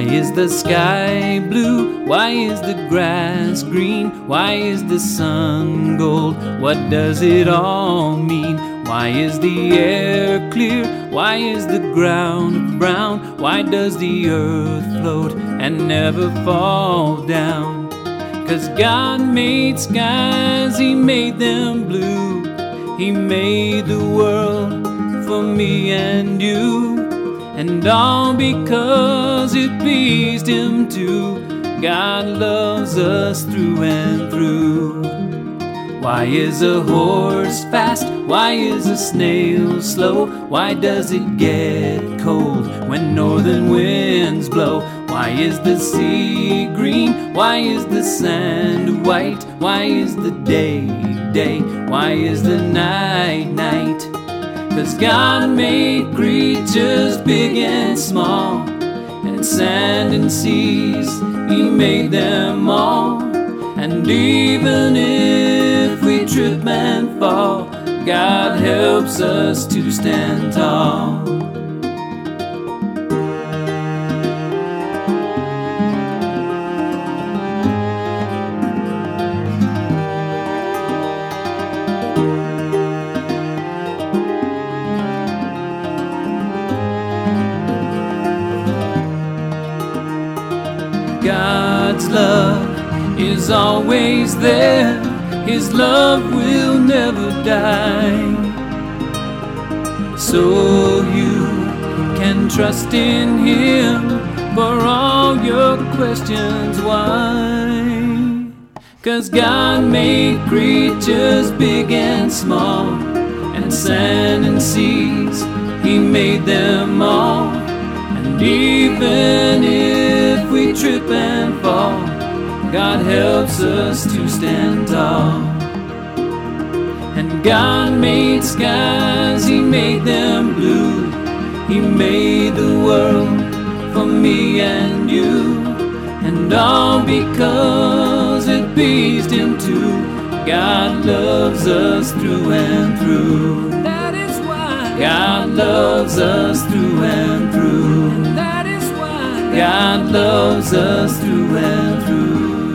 is the sky blue? Why is the grass green? Why is the sun gold? What does it all mean? Why is the air clear? Why is the ground brown? Why does the earth float and never fall down? Cause God made skies, He made them blue. He made the world for me and you. And all because it pleased Him to. God loves us through and through. Why is a horse fast? Why is a snail slow? Why does it get cold when northern winds blow? Why is the sea green? Why is the sand white? Why is the day day? Why is the night night? Cause God made creatures big and small, and sand and seas, He made them all. And even if we trip and fall, God helps us to stand tall. God's love is always there. His love will never die. So you can trust in Him for all your questions. Why? Cause God made creatures big and small, and sand and seas, He made them all. Trip and fall, God helps us to stand tall. And God made skies, He made them blue. He made the world for me and you. And all because it pleased Him to. God loves us through and through. That is why. God loves us through and through. God loves us through and through.